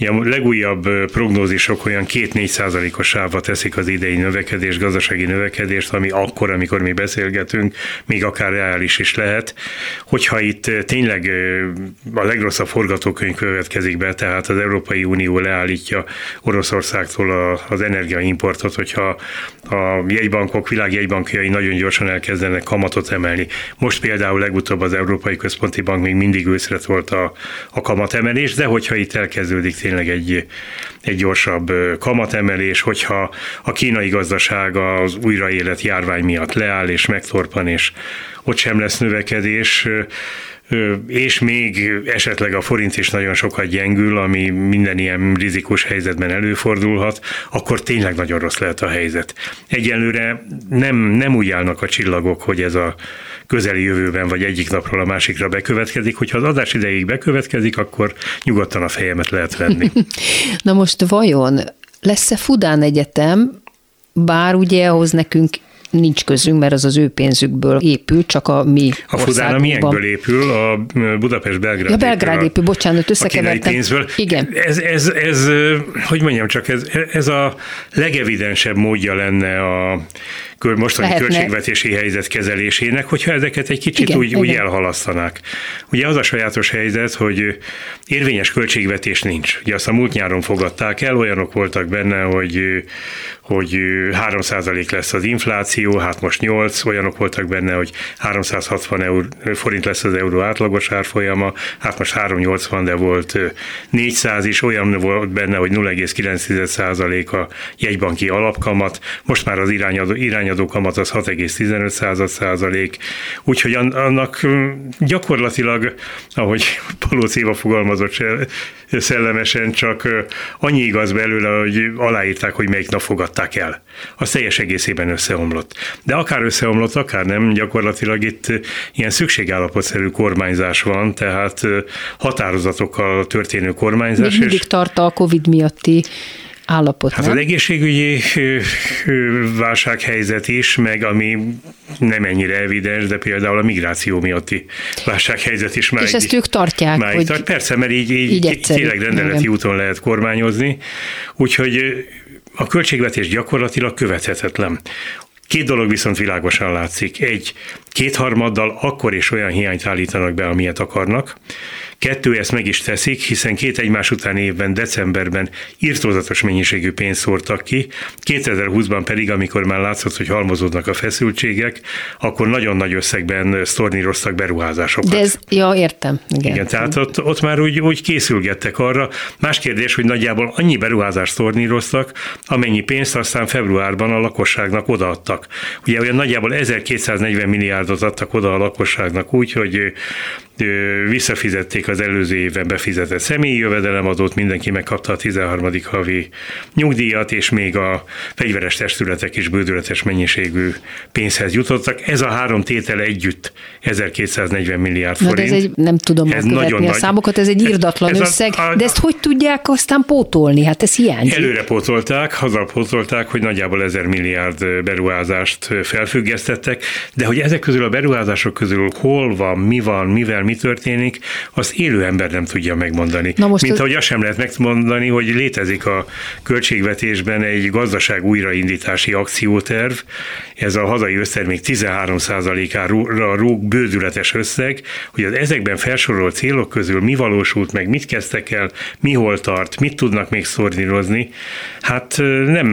Ugye a legújabb prognózisok olyan 2-4 százalékos sávba teszik az idei növekedés, gazdasági növekedést, ami akkor, amikor mi beszélgetünk, még akár reális is lehet. Hogyha itt tényleg a legrosszabb forgatókönyv következik be, tehát az Európai Unió leállítja Oroszországtól az energiaimportot, hogyha a jegybankok, világjegybankjai nagyon gyorsan elkezdenek kamatot emelni. Most például legutóbb az Európai Központi Bank még mindig őszre volt a, a kamatemelés, de hogyha itt elkezdődik tényleg egy, egy gyorsabb kamatemelés, hogyha a kínai gazdaság az újraélet járvány miatt leáll és megtorpan, és ott sem lesz növekedés, és még esetleg a forint is nagyon sokat gyengül, ami minden ilyen rizikós helyzetben előfordulhat, akkor tényleg nagyon rossz lehet a helyzet. Egyelőre nem, nem úgy állnak a csillagok, hogy ez a közeli jövőben vagy egyik napról a másikra bekövetkezik. Hogyha az adás ideig bekövetkezik, akkor nyugodtan a fejemet lehet venni. [laughs] Na most vajon lesz-e Fudán Egyetem, bár ugye ahhoz nekünk nincs közünk, mert az az ő pénzükből épül, csak a mi A Fudán a milyenkből épül? A Budapest-Belgrád Ja, Belgrád épül, épül bocsánat, összekevertem. pénzből. Igen. Ez, ez, ez, hogy mondjam csak, ez, ez a legevidensebb módja lenne a mostani Lehetne. költségvetési helyzet kezelésének, hogyha ezeket egy kicsit igen, úgy, igen. úgy elhalasztanák. Ugye az a sajátos helyzet, hogy érvényes költségvetés nincs. Ugye azt a múlt nyáron fogadták el, olyanok voltak benne, hogy hogy 3% lesz az infláció, hát most 8, olyanok voltak benne, hogy 360 eur, forint lesz az euró átlagos árfolyama, hát most 380, de volt 400 is, olyan volt benne, hogy 0,9% a jegybanki alapkamat, most már az irányadó, irányadó kamat az 6,15 százalék, úgyhogy annak gyakorlatilag, ahogy Palóc Éva fogalmazott szellemesen, csak annyi igaz belőle, hogy aláírták, hogy melyik nap fogadták el. Az teljes egészében összeomlott. De akár összeomlott, akár nem, gyakorlatilag itt ilyen szükségállapotszerű kormányzás van, tehát határozatokkal történő kormányzás. Még mindig tart a Covid miatti állapot. Hát nem? az egészségügyi válsághelyzet is, meg ami nem ennyire evidens, de például a migráció miatti válsághelyzet is már. És ezt ők tartják? Már hogy tart. Persze, mert így, így, így tényleg rendeleti Igen. úton lehet kormányozni. Úgyhogy a költségvetés gyakorlatilag követhetetlen. Két dolog viszont világosan látszik. Egy, kétharmaddal akkor is olyan hiányt állítanak be, amilyet akarnak. Kettő, ezt meg is teszik, hiszen két egymás után évben, decemberben írtózatos mennyiségű pénzt szórtak ki, 2020-ban pedig, amikor már látszott, hogy halmozódnak a feszültségek, akkor nagyon nagy összegben sztorníroztak beruházásokat. De ez, ja, értem. Igen, Igen tehát ott, ott már úgy, úgy készülgettek arra. Más kérdés, hogy nagyjából annyi beruházást sztorníroztak, amennyi pénzt aztán februárban a lakosságnak odaadtak. Ugye olyan nagyjából 1240 milliárdot adtak oda a lakosságnak úgy, hogy visszafizették az előző évben befizetett személyi jövedelemadót, mindenki megkapta a 13. havi nyugdíjat, és még a fegyveres testületek is bődületes mennyiségű pénzhez jutottak. Ez a három tétel együtt 1240 milliárd forint. Na, de ez egy, nem tudom ez nagyon a nagy. számokat, ez egy írdatlan ez összeg, a, a, de ezt hogy tudják aztán pótolni? Hát ez hiányzik. Előre pótolták, hazapótolták, hogy nagyjából 1000 milliárd beruházást felfüggesztettek, de hogy ezek közül a beruházások közül hol van, mi van, mivel mi történik, azt élő ember nem tudja megmondani. Na most Mint az... ahogy azt sem lehet megmondani, hogy létezik a költségvetésben egy gazdaság újraindítási akcióterv, ez a hazai össztermék 13%-ára rúg bődületes összeg, hogy az ezekben felsorolt célok közül mi valósult meg, mit kezdtek el, mi hol tart, mit tudnak még szornírozni, hát nem,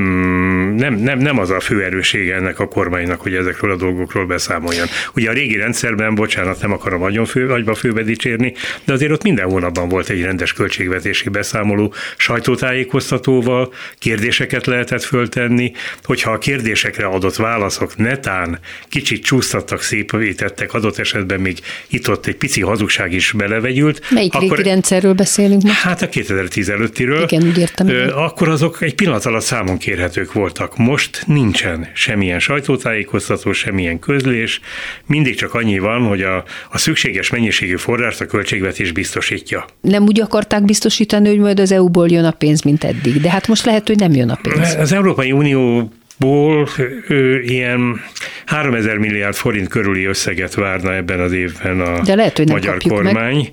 nem, nem, nem az a fő erősége ennek a kormánynak, hogy ezekről a dolgokról beszámoljon. Ugye a régi rendszerben, bocsánat, nem akarom nagyon fő, nagyba főbe dicsérni, de azért ott minden hónapban volt egy rendes költségvetési beszámoló sajtótájékoztatóval, kérdéseket lehetett föltenni, hogyha a kérdésekre adott válaszok netán kicsit csúsztattak, szépítettek, adott esetben még itt-ott egy pici hazugság is belevegyült. Melyik akkor, régi rendszerről beszélünk most? Hát a 2010 előttiről. Igen, úgy értem. Akkor azok egy pillanat alatt számon kérhetők voltak. Most nincsen semmilyen sajtótájékoztató, semmilyen közlés, mindig csak annyi van, hogy a, a szükséges mennyiségű forrást a költségvetés biztosítja. Nem úgy akarták biztosítani, hogy majd az EU-ból jön a pénz, mint eddig, de hát most lehet, hogy nem jön a pénz. Az Európai Unió ból ő ilyen 3000 milliárd forint körüli összeget várna ebben az évben a De lehet, hogy nem magyar kormány. Meg.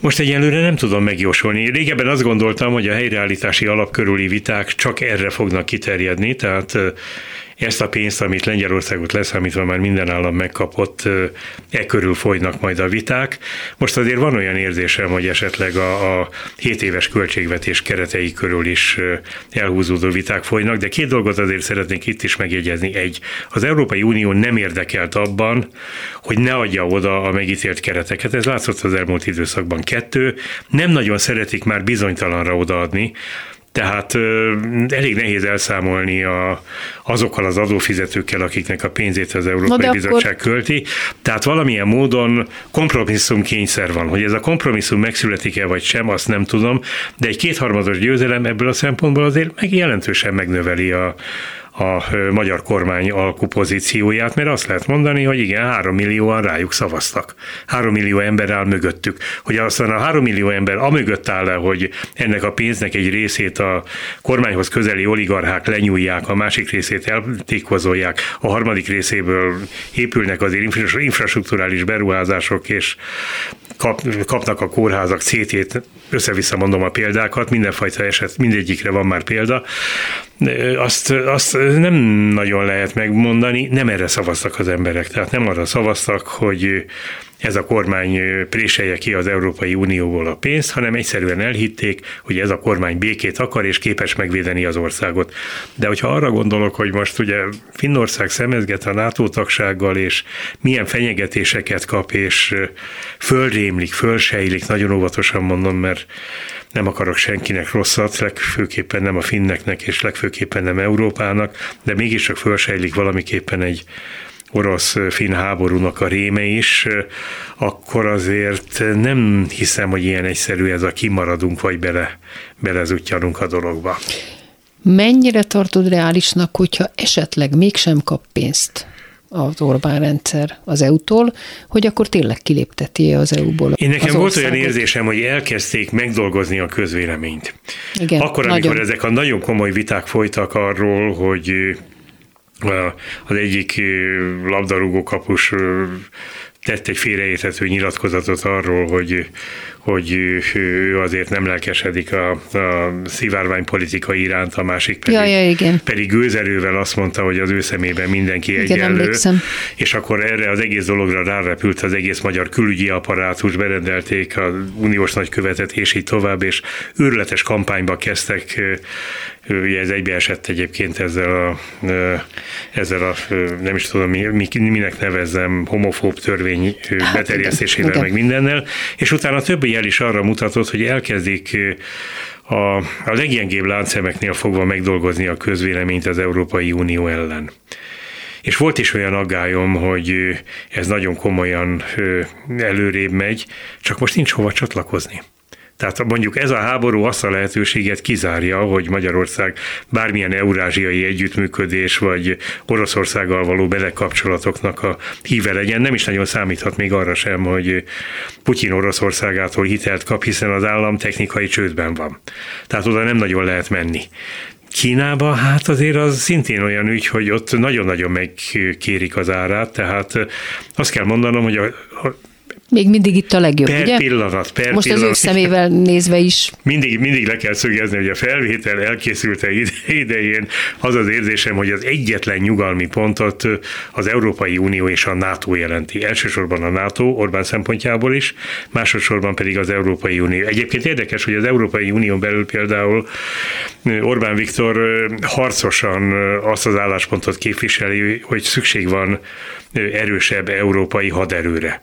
Most egyelőre nem tudom megjósolni. Régebben azt gondoltam, hogy a helyreállítási alap körüli viták csak erre fognak kiterjedni, tehát ezt a pénzt, amit Lengyelországot leszámítva már minden állam megkapott, e körül folynak majd a viták. Most azért van olyan érzésem, hogy esetleg a, a 7 éves költségvetés keretei körül is elhúzódó viták folynak, de két dolgot azért szeretnék itt is megjegyezni. Egy, az Európai Unió nem érdekelt abban, hogy ne adja oda a megítélt kereteket. Ez látszott az elmúlt időszakban. Kettő, nem nagyon szeretik már bizonytalanra odaadni, Tehát elég nehéz elszámolni a, azokkal az adófizetőkkel, akiknek a pénzét az Európai Bizottság akkor... költi. Tehát valamilyen módon kompromisszum kényszer van. Hogy ez a kompromisszum megszületik-e vagy sem, azt nem tudom, de egy kétharmados győzelem ebből a szempontból azért meg jelentősen megnöveli a, a magyar kormány alkupozícióját, mert azt lehet mondani, hogy igen, három millióan rájuk szavaztak. Három millió ember áll mögöttük. Hogy aztán a három millió ember amögött áll le, hogy ennek a pénznek egy részét a kormányhoz közeli oligarchák lenyúlják, a másik részét eltékozolják, a harmadik részéből épülnek azért infrastruktúrális beruházások, és kap, kapnak a kórházak CT-t, össze-vissza mondom a példákat, mindenfajta eset, mindegyikre van már példa, azt, azt nem nagyon lehet megmondani, nem erre szavaztak az emberek, tehát nem arra szavaztak, hogy ez a kormány préselje ki az Európai Unióból a pénzt, hanem egyszerűen elhitték, hogy ez a kormány békét akar és képes megvédeni az országot. De hogyha arra gondolok, hogy most ugye Finnország szemezget a NATO tagsággal, és milyen fenyegetéseket kap, és fölrémlik, fölsejlik, nagyon óvatosan mondom, mert nem akarok senkinek rosszat, legfőképpen nem a finneknek, és legfőképpen nem Európának, de mégiscsak fölsejlik valamiképpen egy orosz-finn háborúnak a réme is, akkor azért nem hiszem, hogy ilyen egyszerű ez a kimaradunk, vagy bele, belezutyanunk a dologba. Mennyire tartod reálisnak, hogyha esetleg mégsem kap pénzt az Orbán rendszer az EU-tól, hogy akkor tényleg kilépteti az EU-ból. Én nekem volt olyan érzésem, hogy elkezdték megdolgozni a közvéleményt. Igen, akkor, amikor nagyon. ezek a nagyon komoly viták folytak arról, hogy az egyik labdarúgó kapus tett egy félreérthető nyilatkozatot arról, hogy hogy ő azért nem lelkesedik a, a szivárvány politika iránt, a másik pedig, ja, ja, igen. pedig gőzerővel azt mondta, hogy az ő szemében mindenki igen, egyenlő. Emlékszem. És akkor erre az egész dologra rárepült az egész magyar külügyi apparátus, berendelték az uniós nagykövetet, és így tovább, és őrletes kampányba kezdtek ugye ez egybeesett egyébként ezzel a, ezzel a nem is tudom, minek nevezzem, homofób törvény hát, beterjesztésével, igen, meg mindennel, és utána többi jel is arra mutatott, hogy elkezdik a, a leggyengébb láncszemeknél fogva megdolgozni a közvéleményt az Európai Unió ellen. És volt is olyan aggályom, hogy ez nagyon komolyan előrébb megy, csak most nincs hova csatlakozni. Tehát mondjuk ez a háború azt a lehetőséget kizárja, hogy Magyarország bármilyen eurázsiai együttműködés vagy Oroszországgal való belekapcsolatoknak a híve legyen. Nem is nagyon számíthat még arra sem, hogy Putyin Oroszországától hitelt kap, hiszen az állam technikai csődben van. Tehát oda nem nagyon lehet menni. Kínába, hát azért az szintén olyan ügy, hogy ott nagyon-nagyon megkérik az árát, tehát azt kell mondanom, hogy a, még mindig itt a legjobb, per ugye? pillanat, per Most pillanat. az ő szemével nézve is. Mindig, mindig le kell szögezni, hogy a felvétel elkészülte idején az az érzésem, hogy az egyetlen nyugalmi pontot az Európai Unió és a NATO jelenti. Elsősorban a NATO Orbán szempontjából is, másodszorban pedig az Európai Unió. Egyébként érdekes, hogy az Európai Unió belül például Orbán Viktor harcosan azt az álláspontot képviseli, hogy szükség van erősebb európai haderőre.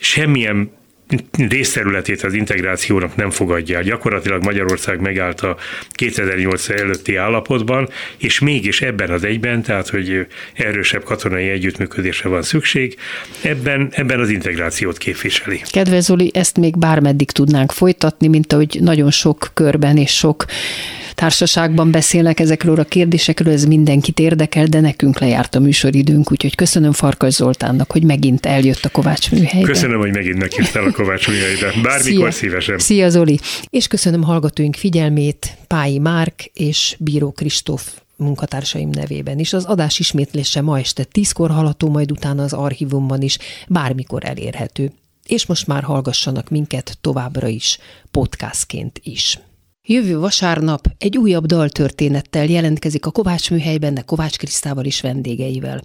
Semmilyen részterületét az integrációnak nem fogadja. Gyakorlatilag Magyarország megállt a 2008 előtti állapotban, és mégis ebben az egyben, tehát hogy erősebb katonai együttműködésre van szükség, ebben, ebben az integrációt képviseli. Kedves Zoli, ezt még bármeddig tudnánk folytatni, mint ahogy nagyon sok körben és sok társaságban beszélnek ezekről a kérdésekről, ez mindenkit érdekel, de nekünk lejárt a műsoridőnk, úgyhogy köszönöm Farkas Zoltánnak, hogy megint eljött a Kovács műhelybe. Köszönöm, hogy megint meghívtál a Kovács műhelybe. Bármikor Szia. szívesen. Szia Zoli! És köszönöm hallgatóink figyelmét Pályi Márk és Bíró Kristóf munkatársaim nevében is. Az adás ismétlése ma este tízkor hallható, majd utána az archívumban is bármikor elérhető. És most már hallgassanak minket továbbra is, podcastként is. Jövő vasárnap egy újabb daltörténettel jelentkezik a Kovács műhelyben, de Kovács Krisztával is vendégeivel.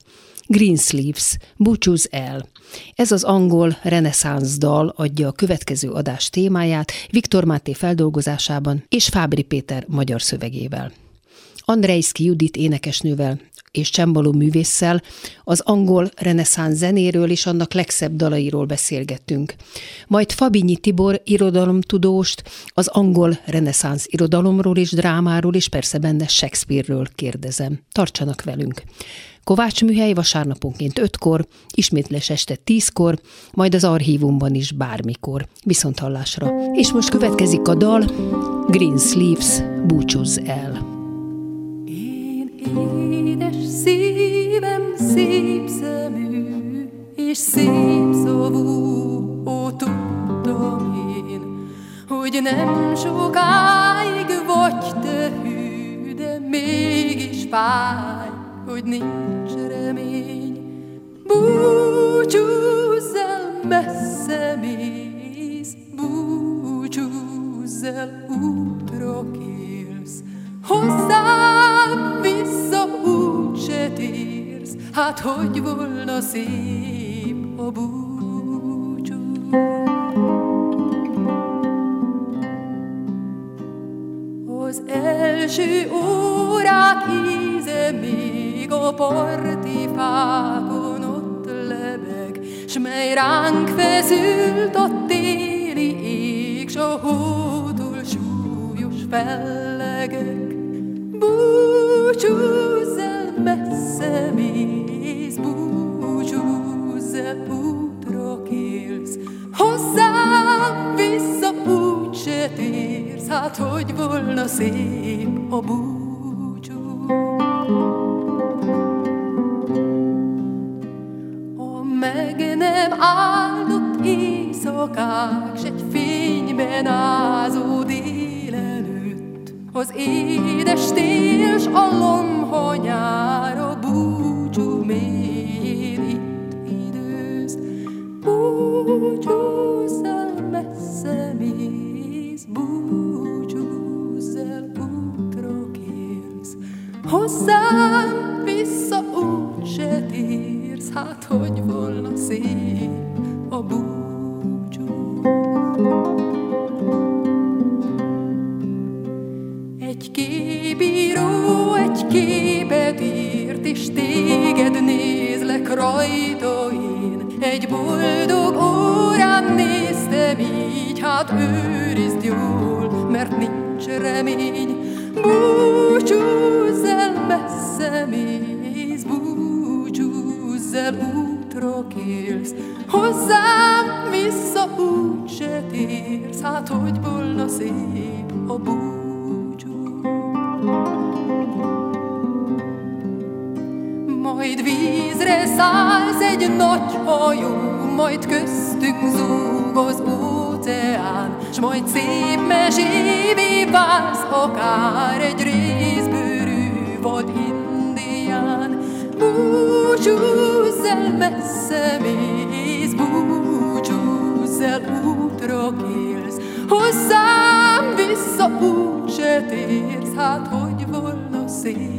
Greensleeves, búcsúz el. Ez az angol reneszánsz dal adja a következő adás témáját Viktor Máté feldolgozásában és Fábri Péter magyar szövegével. Andrejszki Judit énekesnővel és csembaló művésszel az angol reneszánsz zenéről és annak legszebb dalairól beszélgettünk. Majd Fabinyi Tibor irodalomtudóst az angol reneszánsz irodalomról és drámáról és persze benne Shakespeare-ről kérdezem. Tartsanak velünk! Kovács műhely vasárnaponként 5-kor, ismétlés este 10-kor, majd az archívumban is bármikor. Viszont hallásra. És most következik a dal Green Sleeves, búcsúzz el. Édes szívem szép szemű, és szép szavú, ó, tudtam én, hogy nem sokáig vagy te hű, de mégis fáj hogy nincs remény. Búcsúzz el, messze mész, búcsúzz el, útra kérsz. Hozzám hát hogy volna szép a búcsú. Az első órák íze még a parti fákon ott lebeg, s mely ránk feszült a téli ég, s a hótól súlyos fellegek. Útra kélsz, hozzám vissza úgy se térsz, hát hogy volna szép a búcsú. meg nem áldott éjszakák, s egy fényben ázó délelőtt. Az édes tél, s a lomha nyára búcsú mér Búcsúzz el, messze mész, búcsúzz el, útra kérsz. Hozzám vissza úgy se térsz, hát hogy volna szép a búcsú. Egy képíró egy képet írt, és téged nézlek rajta én. Egy boldog órán néztem így, hát őrizd jól, mert nincs remény. Búcsúzz el, messze mész, búcsúzz el, útra kélsz. Hozzám vissza úgy se térsz, hát hogy volna szép a búcsú. Szállsz egy nagy hajó, majd köztünk zúg az óceán, s majd szép mesévé válsz, akár egy részbőrű vad indián. Búcsúzz el, messze mész, búcsúzz el, útra kélsz, hozzám vissza úgy se térsz, hát hogy volna szép